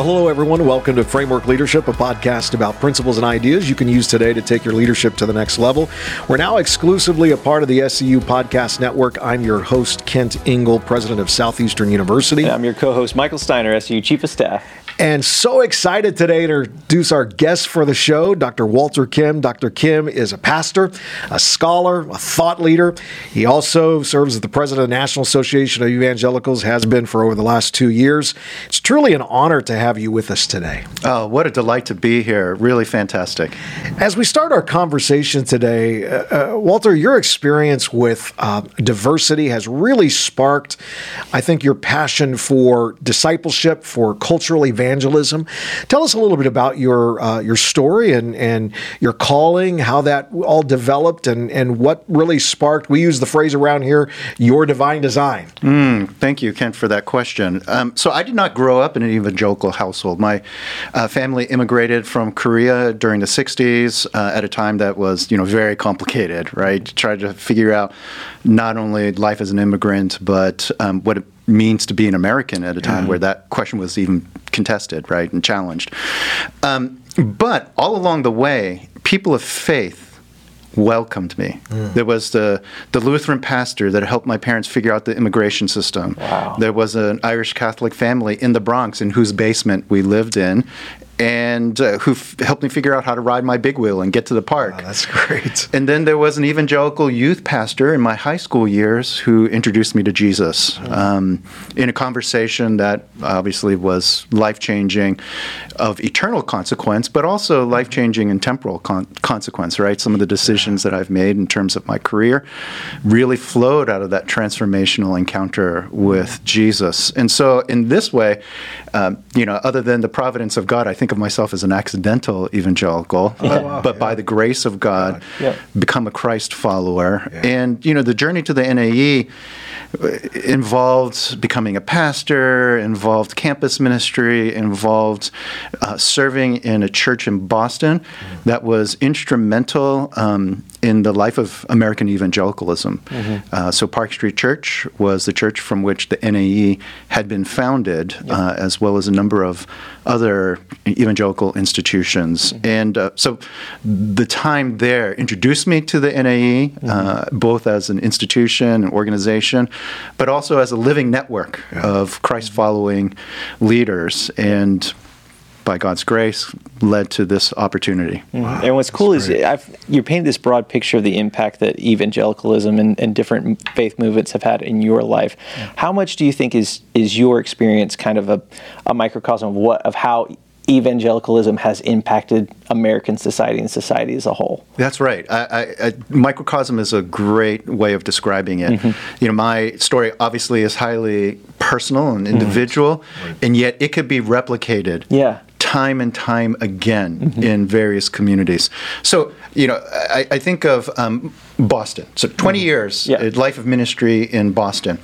Well, hello, everyone. Welcome to Framework Leadership, a podcast about principles and ideas you can use today to take your leadership to the next level. We're now exclusively a part of the SEU Podcast Network. I'm your host, Kent Ingle, president of Southeastern University. I'm your co host, Michael Steiner, SEU Chief of Staff. And so excited today to introduce our guest for the show, Dr. Walter Kim. Dr. Kim is a pastor, a scholar, a thought leader. He also serves as the president of the National Association of Evangelicals, has been for over the last two years. It's truly an honor to have you with us today. Oh, what a delight to be here. Really fantastic. As we start our conversation today, uh, uh, Walter, your experience with uh, diversity has really sparked, I think, your passion for discipleship, for cultural evangelism. Tell us a little bit about your uh, your story and, and your calling, how that all developed, and, and what really sparked, we use the phrase around here, your divine design. Mm, thank you, Kent, for that question. Um, so I did not grow up in an evangelical household. My uh, family immigrated from Korea during the 60s uh, at a time that was, you know, very complicated, right? Tried to figure out not only life as an immigrant, but um, what it means to be an American at a time where that question was even contested, right, and challenged. Um, but all along the way, people of faith welcomed me. Mm. There was the, the Lutheran pastor that helped my parents figure out the immigration system. Wow. There was an Irish Catholic family in the Bronx in whose basement we lived in and uh, who f- helped me figure out how to ride my big wheel and get to the park. Oh, that's great. And then there was an evangelical youth pastor in my high school years who introduced me to Jesus um, in a conversation that obviously was life changing, of eternal consequence, but also life changing and temporal con- consequence, right? Some of the decisions that I've made in terms of my career really flowed out of that transformational encounter with Jesus. And so, in this way, um, you know, other than the providence of God, I think of myself as an accidental evangelical, oh, wow. but yeah. by the grace of God, yeah. become a Christ follower. Yeah. And, you know, the journey to the NAE involved becoming a pastor, involved campus ministry, involved uh, serving in a church in Boston mm-hmm. that was instrumental um, in the life of American evangelicalism. Mm-hmm. Uh, so, Park Street Church was the church from which the NAE had been founded, yep. uh, as well as a number of other evangelical institutions. Mm-hmm. And uh, so, the time there introduced me to the NAE, mm-hmm. Uh, both as an institution, and organization, but also as a living network of Christ following leaders. And by God's grace, led to this opportunity. Mm-hmm. Wow, and what's cool is I've, you're painting this broad picture of the impact that evangelicalism and, and different faith movements have had in your life. Yeah. How much do you think is is your experience kind of a, a microcosm of what of how evangelicalism has impacted American society and society as a whole. That's right. I, I, I, microcosm is a great way of describing it. Mm-hmm. You know, my story obviously is highly personal and individual, mm-hmm. right. and yet it could be replicated. Yeah time and time again mm-hmm. in various communities. So, you know, I, I think of um, Boston. So, 20 mm-hmm. years, yeah. Uh, life of ministry in Boston,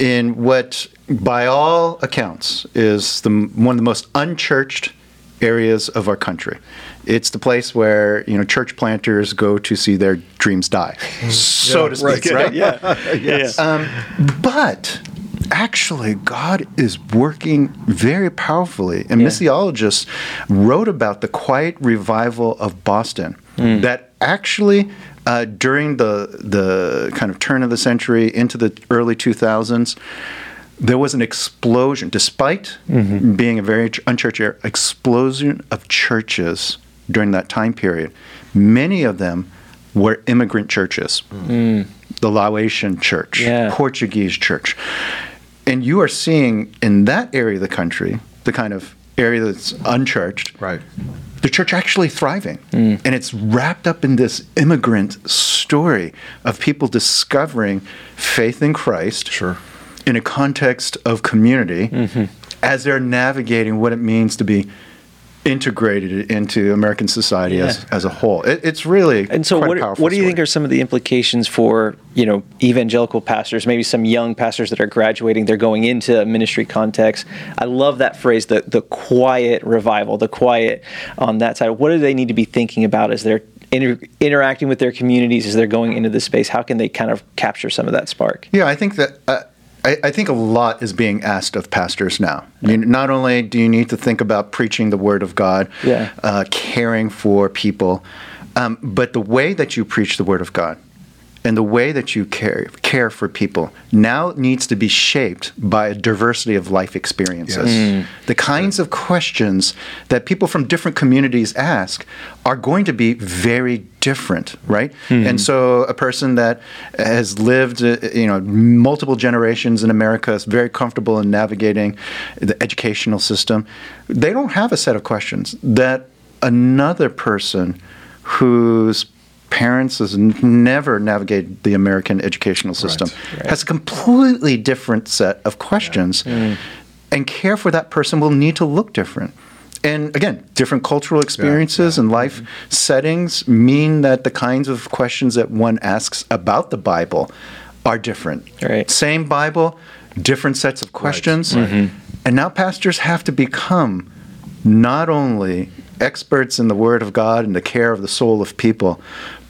in what, by all accounts, is the, one of the most unchurched areas of our country. It's the place where you know church planters go to see their dreams die, mm-hmm. so yeah, to speak. Right? right? yeah. yes. Um, but actually God is working very powerfully. And yeah. missiologists wrote about the quiet revival of Boston mm. that actually uh, during the the kind of turn of the century into the early 2000s there was an explosion despite mm-hmm. being a very unchurched area explosion of churches during that time period many of them were immigrant churches mm. the laotian church yeah. portuguese church and you are seeing in that area of the country, the kind of area that's unchurched, right. the church actually thriving. Mm. And it's wrapped up in this immigrant story of people discovering faith in Christ sure. in a context of community mm-hmm. as they're navigating what it means to be integrated into American society yeah. as, as a whole. It, it's really and so what, what do you story. think are some of the implications for you know evangelical pastors, maybe some young pastors that are graduating, they're going into ministry context. I love that phrase, the the quiet revival, the quiet on that side. What do they need to be thinking about as they're inter- interacting with their communities as they're going into this space? How can they kind of capture some of that spark? Yeah, I think that. Uh, I, I, think a lot is being asked of pastors now. You, not only do you need to think about preaching the Word of God, yeah. uh, caring for people, um, but the way that you preach the Word of God and the way that you care care for people now needs to be shaped by a diversity of life experiences. Yes. Mm. The kinds of questions that people from different communities ask are going to be very different, right? Mm. And so a person that has lived, uh, you know, multiple generations in America is very comfortable in navigating the educational system. They don't have a set of questions that another person whose parents has never navigated the American educational system, right, right. has a completely different set of questions. Yeah. Mm. And care for that person will need to look different. And again, different cultural experiences yeah, yeah. and life mm-hmm. settings mean that the kinds of questions that one asks about the Bible are different. Right. Same Bible, different sets of questions. Right. Mm-hmm. And now pastors have to become not only experts in the Word of God and the care of the soul of people,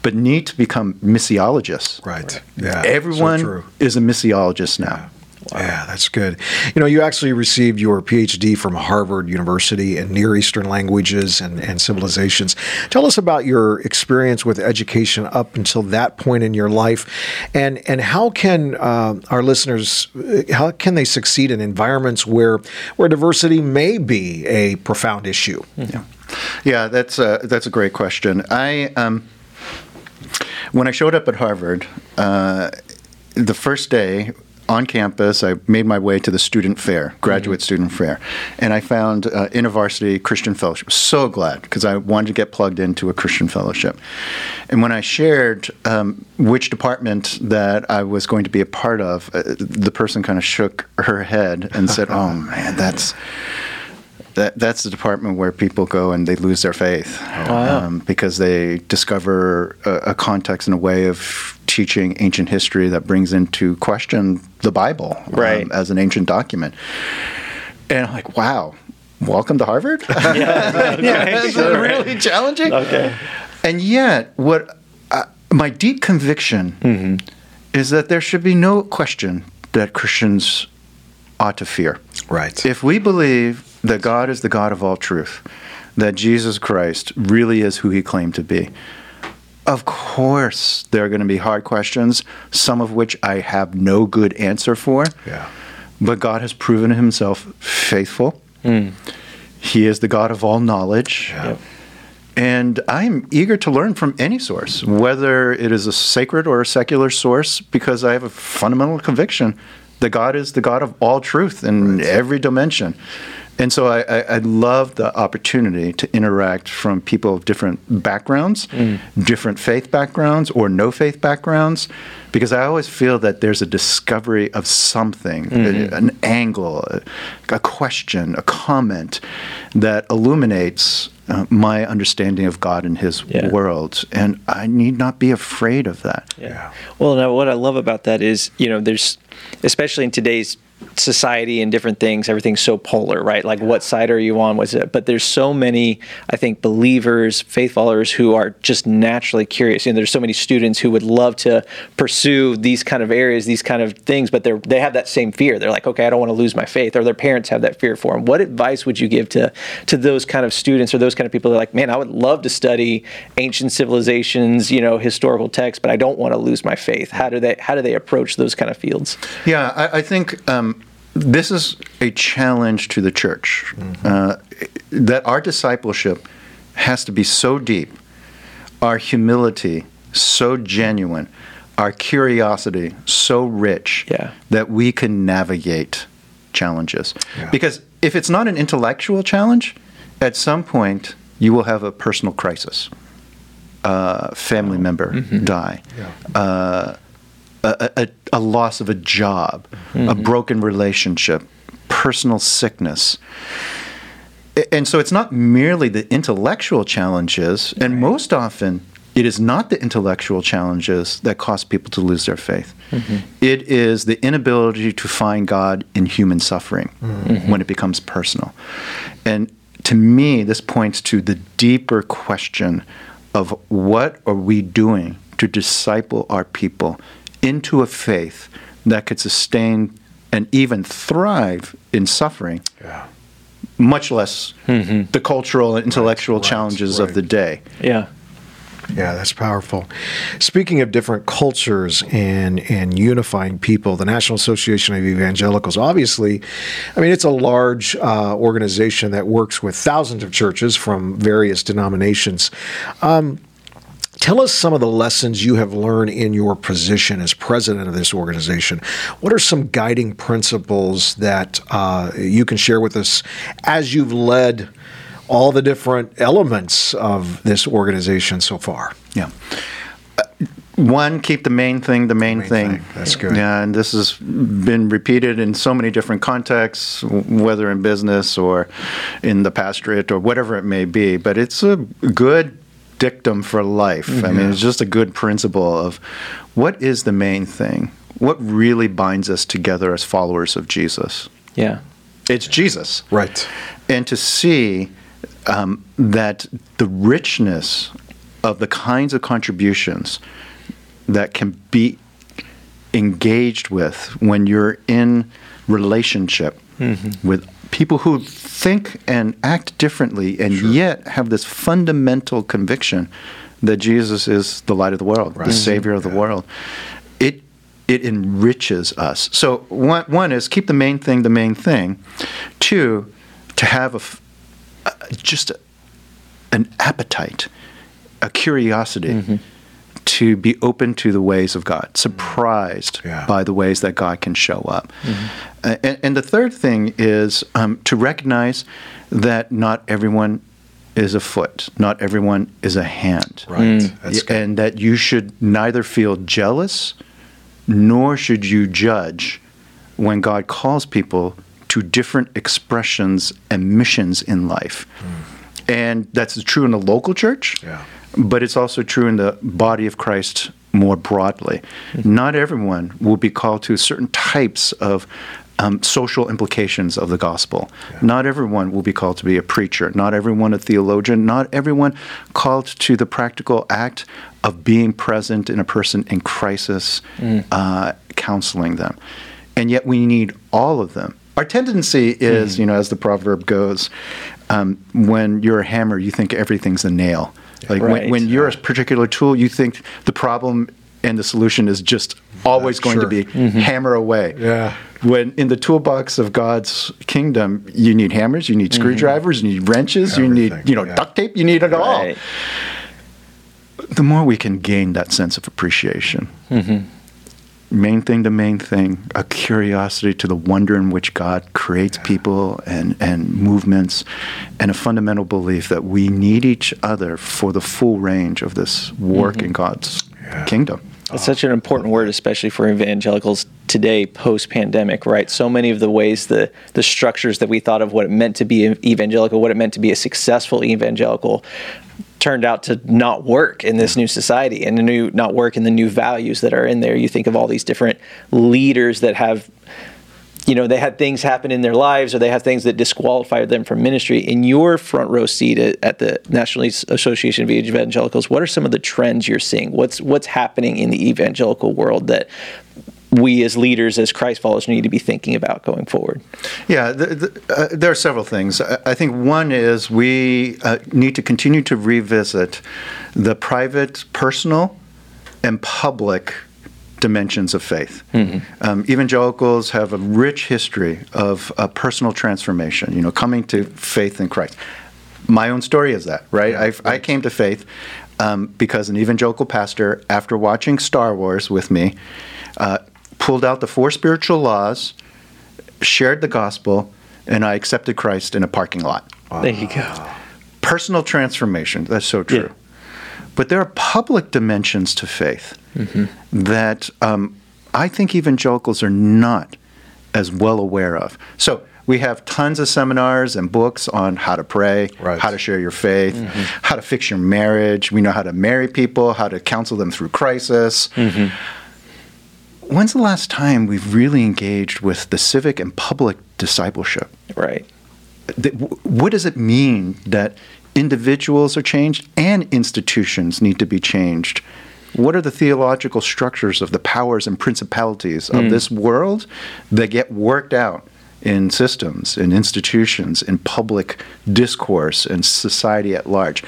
but need to become missiologists. Right. Yeah. Everyone so is a missiologist now. Yeah. Wow. Yeah, that's good. You know, you actually received your PhD from Harvard University in Near Eastern languages and, and civilizations. Tell us about your experience with education up until that point in your life, and and how can uh, our listeners how can they succeed in environments where where diversity may be a profound issue? Yeah, yeah, that's a, that's a great question. I um, when I showed up at Harvard, uh, the first day on campus, I made my way to the student fair, graduate mm-hmm. student fair, and I found uh, InterVarsity Christian Fellowship. So glad because I wanted to get plugged into a Christian fellowship. And when I shared um, which department that I was going to be a part of, uh, the person kind of shook her head and said, "Oh man, that's." That that's the department where people go and they lose their faith wow. um, because they discover a, a, context and a way of teaching ancient history that brings into question the Bible um, right. um, as an ancient document. And I'm like, wow, welcome to Harvard. yeah, yeah sure. really challenging. Okay, and yet, what uh, my deep conviction mm-hmm. is that there should be no question that Christians ought to fear. Right. If we believe that God is the God of all truth, that Jesus Christ really is who he claimed to be. Of course, there are going to be hard questions, some of which I have no good answer for. Yeah. But God has proven himself faithful. Mm. He is the God of all knowledge. Yeah. And I'm eager to learn from any source, whether it is a sacred or a secular source, because I have a fundamental conviction that God is the God of all truth in right. every dimension. And so I, I, I, love the opportunity to interact from people of different backgrounds, mm. different faith backgrounds, or no faith backgrounds, because I always feel that there's a discovery of something, mm-hmm. a, an angle, a, a, question, a comment that illuminates uh, my understanding of God and His yeah. world. And I need not be afraid of that. Yeah. Well, now what I love about that is, you know, there's, especially in today's society and different things everything's so polar right? Like what side are you on? Was it but there's so many i think believers faith followers who are just naturally curious. And there's so many students who would love to pursue these kind of areas these kind of things but they're they have that same fear. They're like okay i don't want to lose my faith or their parents have that fear for them what advice would you give to to those kind of students or those kind of people that are like man i would love to study ancient civilizations you know historical texts but i don't want to lose my faith. How do they how do they approach those kind of fields? Yeah i, I think um, this is a challenge to the church mm-hmm. uh, that our discipleship has to be so deep, our humility so genuine, our curiosity so rich yeah. that we can navigate challenges. Yeah. Because if it's not an intellectual challenge, at some point you will have a personal crisis. Uh, family member mm-hmm. die. Yeah. Uh, a, a, a loss of a job, mm-hmm. a broken relationship, personal sickness. And so it's not merely the intellectual challenges, and most often it is not the intellectual challenges that cause people to lose their faith. Mm-hmm. It is the inability to find God in human suffering mm-hmm. when it becomes personal. And to me, this points to the deeper question of what are we doing to disciple our people into a faith that could sustain and even thrive in suffering, Yeah. much less the cultural and intellectual right, challenges right. of the day. Yeah. Yeah, that's powerful. Speaking of different cultures and and unifying people, the National Association of Evangelicals, obviously, I mean, it's a large uh, organization that works with thousands of churches from various denominations. Um, Tell us some of the lessons you have learned in your position as president of this organization. What are some guiding principles that uh, you can share with us as you've led all the different elements of this organization so far? Yeah. Uh, One, keep the main thing the main, main thing. thing. That's good. Yeah, and this has been repeated in so many different contexts, whether in business or in the pastorate or whatever it may be. But it's a good dictum for life. I mean, it's just a good principle of what is the main thing? What really binds us together as followers of Jesus? Yeah. It's Jesus Right. and to see um, that the richness of the kinds of contributions that can be engaged with when you're in relationship with people who think and act differently and yet have this fundamental conviction that Jesus is the light of the world, the savior of the world. It it enriches us. So one one is keep the main thing the main thing. Two, to have a f- uh, just a, an appetite, a curiosity to be open to the ways of God, surprised Yeah. by the ways that God can show up. Uh, and, and the third thing is um, to recognize that not everyone is a foot, not everyone is a hand. Right. That's Y- good. and that you should neither feel jealous nor should you judge when God calls people to different expressions and missions in life. And that's true in the local church. Yeah. But it's also true in the body of Christ more broadly. Not everyone will be called to certain types of um, social implications of the gospel. Not everyone will be called to be a preacher. Not everyone a theologian. Not everyone called to the practical act of being present in a person in crisis, uh, counseling them. And yet we need all of them. Our tendency is, you know, as the proverb goes, um, when you're a hammer, you think everything's a nail. Like when, Right. when you're a particular tool, you think the problem and the solution is just always going sure. to be mm-hmm. hammer away. Yeah. When in the toolbox of God's kingdom, you need hammers, you need mm-hmm. screwdrivers, you need wrenches, you need you know yeah. duct tape, you need it all. The more we can gain that sense of appreciation, mm-hmm. Main thing to main thing, a curiosity to the wonder in which God creates people and, and movements, and a fundamental belief that we need each other for the full range of this work in mm-hmm. God's kingdom. It's such an important word, especially for evangelicals today, post pandemic, right? So many of the ways, the, the structures that we thought of what it meant to be evangelical, what it meant to be a successful evangelical, turned out to not work in this new society and the new not work in the new values that are in there. You think of all these different leaders that have you know they had things happen in their lives or they have things that disqualified them from ministry in your front row seat at, at the national association of evangelicals what are some of the trends you're seeing what's what's happening in the evangelical world that we as leaders as christ followers need to be thinking about going forward Yeah, the, the, uh, there are several things. I, I think one is we uh, need to continue to revisit the private, personal, and public dimensions of faith. Um, evangelicals have a rich history of uh, personal transformation, you know, coming to faith in Christ. My own story is that, right? I, I came to faith um, because an evangelical pastor, after watching Star Wars with me, uh, pulled out the four spiritual laws, shared the gospel, and I accepted Christ in a parking lot. there you go Personal transformation, that's so true. Yeah. But there are public dimensions to faith mm-hmm. that um, I think evangelicals are not as well aware of. So we have tons of seminars and books on how to pray, Right. how to share your faith, mm-hmm. how to fix your marriage. We know how to marry people, how to counsel them through crisis. Mm-hmm. When's the last time we've really engaged with the civic and public discipleship? right What does it mean that individuals are changed and institutions need to be changed What are the theological structures of the powers and principalities of hmm. this world that get worked out in systems, in institutions, in public discourse, in society at large?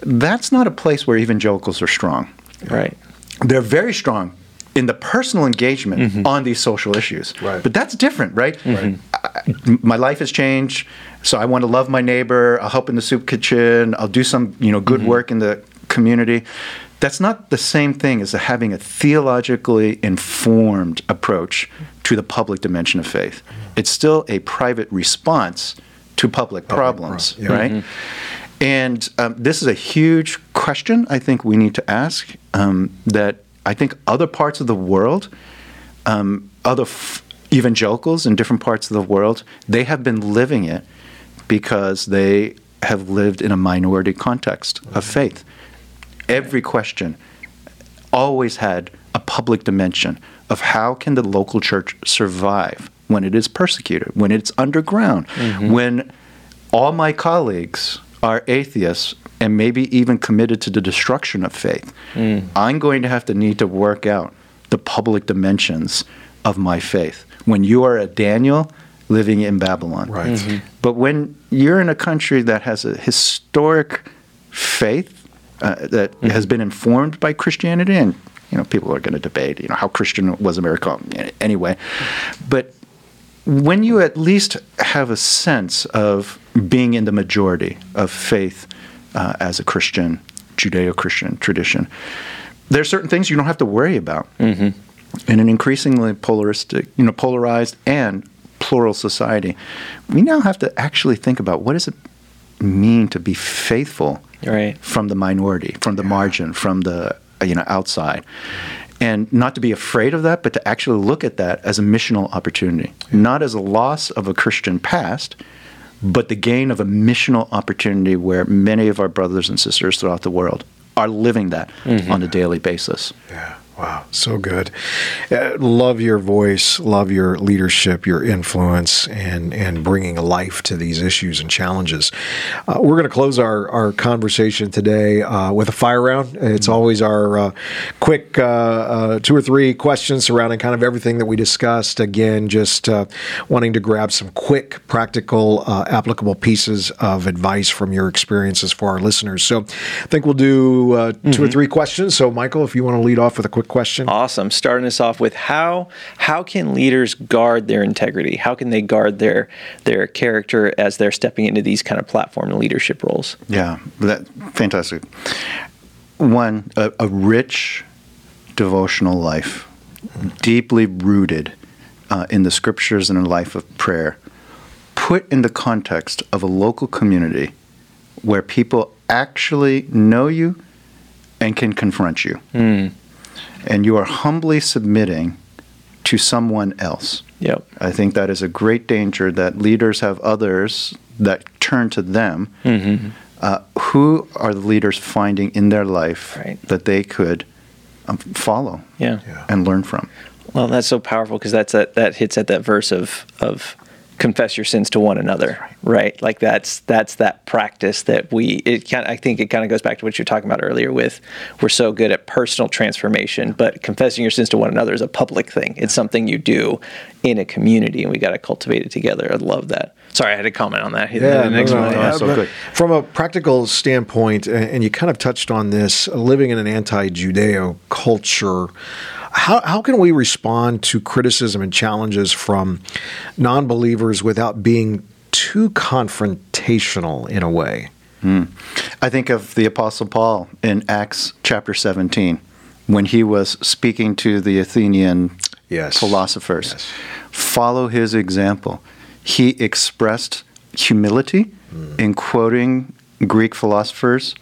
That's not a place where evangelicals are strong. Right. They're very strong in the personal engagement on these social issues. Right. But that's different, right? I- my life has changed, so I want to love my neighbor. I'll help in the soup kitchen. I'll do some, you know, good work in the community. That's not the same thing as having a theologically informed approach to the public dimension of faith. It's still a private response to public problems, pro- yeah. right? And um, this is a huge question I think we need to ask um, that I think other parts of the world, um, other f- evangelicals in different parts of the world, they have been living it because they have lived in a minority context of faith. Every question always had a public dimension of how can the local church survive when it is persecuted, when it's underground, when all my colleagues are atheists and maybe even committed to the destruction of faith. Mm. I'm going to have to need to work out the public dimensions of my faith. When you are a Daniel living in Babylon. Right. Mm-hmm. Mm-hmm. But when you're in a country that has a historic faith uh, that mm-hmm. has been informed by Christianity, and you know people are going to debate, you know, how Christian was America anyway, but when you at least have a sense of being in the majority of faith uh, as a Christian, Judeo-Christian tradition, there are certain things you don't have to worry about in an increasingly polaristic, you know, polarized and plural society. We now have to actually think about what does it mean to be faithful Right. from the minority, from the margin, from the you know outside, and not to be afraid of that, but to actually look at that as a missional opportunity, not as a loss of a Christian past, but the gain of a missional opportunity where many of our brothers and sisters throughout the world are living that mm-hmm. on a daily basis. Yeah. Wow, so good. Uh, love your voice, love your leadership, your influence, and and bringing life to these issues and challenges. Uh, we're going to close our our conversation today uh, with a fire round. It's always our uh, quick uh, uh, two or three questions surrounding kind of everything that we discussed. Again, just uh, wanting to grab some quick, practical, uh, applicable pieces of advice from your experiences for our listeners. So, I think we'll do uh, 2 or three questions. So, Michael, if you want to lead off with a quick question. Awesome. Starting us off with how how can leaders guard their integrity? How can they guard their their character as they're stepping into these kind of platform and leadership roles? Yeah, that fantastic. One, a, a rich devotional life, deeply rooted uh, in the scriptures and a life of prayer, put in the context of a local community where people actually know you and can confront you, and you are humbly submitting to someone else. Yep. I think that is a great danger that leaders have others that turn to them. Uh, who are the leaders finding in their life Right. that they could um, follow Yeah. Yeah. and learn from? Well, that's so powerful because that's that that hits at that verse of of confess your sins to one another, right? Like that's that's that practice that we it kind I think it kind of goes back to what you're talking about earlier with we're so good at personal transformation, but confessing your sins to one another is a public thing. It's something you do in a community, and we got to cultivate it together. I love that. Sorry, I had to comment on that. Yeah, The next no, no, one. no, yeah, so good. From a practical standpoint, and you kind of touched on this, living in an anti-Judeo culture, how how can we respond to criticism and challenges from non-believers without being too confrontational in a way? I think of the Apostle Paul in Acts chapter 17 when he was speaking to the Athenian Yes. philosophers. Yes. Follow his example. He expressed humility Hmm. in quoting Greek philosophers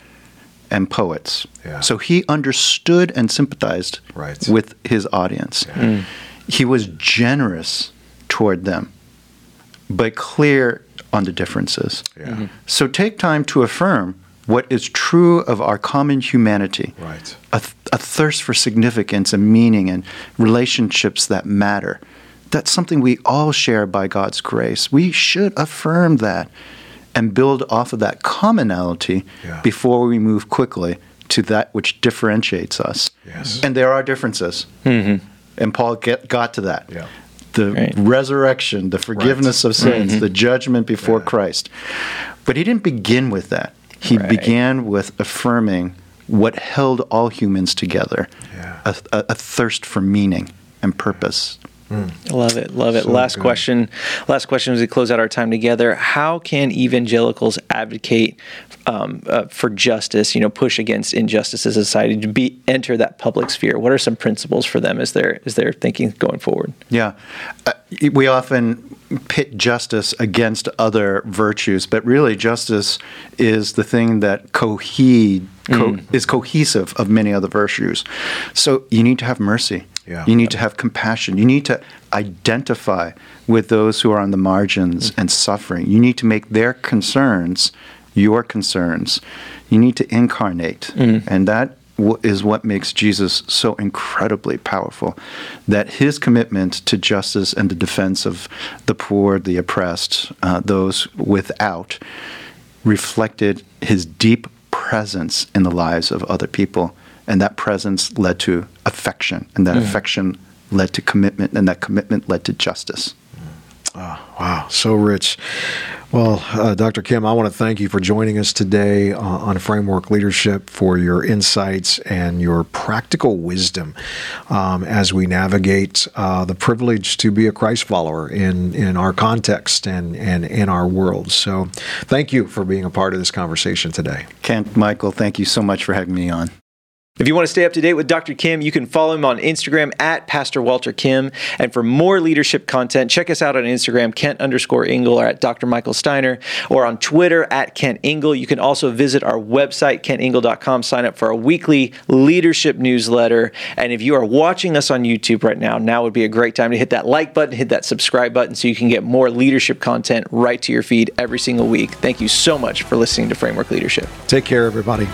and poets. Yeah. So he understood and sympathized Right. with his audience. Mm. He was generous toward them, but clear on the differences. Yeah. Mm-hmm. So take time to affirm what is true of our common humanity. Right. A, th- a thirst for significance and meaning and relationships that matter. That's something we all share by God's grace. We should affirm that and build off of that commonality Yeah. before we move quickly to that which differentiates us. Yes. And there are differences. Mm-hmm. And Paul get, got to that. Yeah. The Right. resurrection, the forgiveness of sins, the judgment before Christ. But he didn't begin with that. He Right. began with affirming what held all humans together Yeah. a, a, a thirst for meaning and purpose. Love it, love it. So last good. question. Last question as we close out our time together. How can evangelicals advocate um, uh, for justice? You know, push against injustices in society to be enter that public sphere. What are some principles for them as they're as they're thinking going forward? Yeah. Uh, we often pit justice against other virtues, but really justice is the thing that cohe- co- is cohesive of many other virtues. So you need to have mercy. Yeah. You need to have compassion. You need to identify with those who are on the margins and suffering. You need to make their concerns your concerns. You need to incarnate. And that w- is what makes Jesus so incredibly powerful. That his commitment to justice and the defense of the poor, the oppressed, uh, those without, reflected his deep presence in the lives of other people. And that presence led to affection, and that affection led to commitment, and that commitment led to justice. Wow, so rich. Well, uh, Dr. Kim, I want to thank you for joining us today uh, on Framework Leadership for your insights and your practical wisdom um, as we navigate uh, the privilege to be a Christ follower in, in our context and, and in our world. So, thank you for being a part of this conversation today. Kent, Michael, thank you so much for having me on. If you want to stay up to date with Dr. Kim, you can follow him on Instagram at Pastor Walter Kim. And for more leadership content, check us out on Instagram, Kent underscore Ingle, or at Dr. Michael Steiner, or on Twitter at Kent Ingle. You can also visit our website, kentingle.com, sign up for our weekly leadership newsletter. And if you are watching us on YouTube right now, now would be a great time to hit that like button, hit that subscribe button so you can get more leadership content right to your feed every single week. Thank you so much for listening to Framework Leadership. Take care, everybody.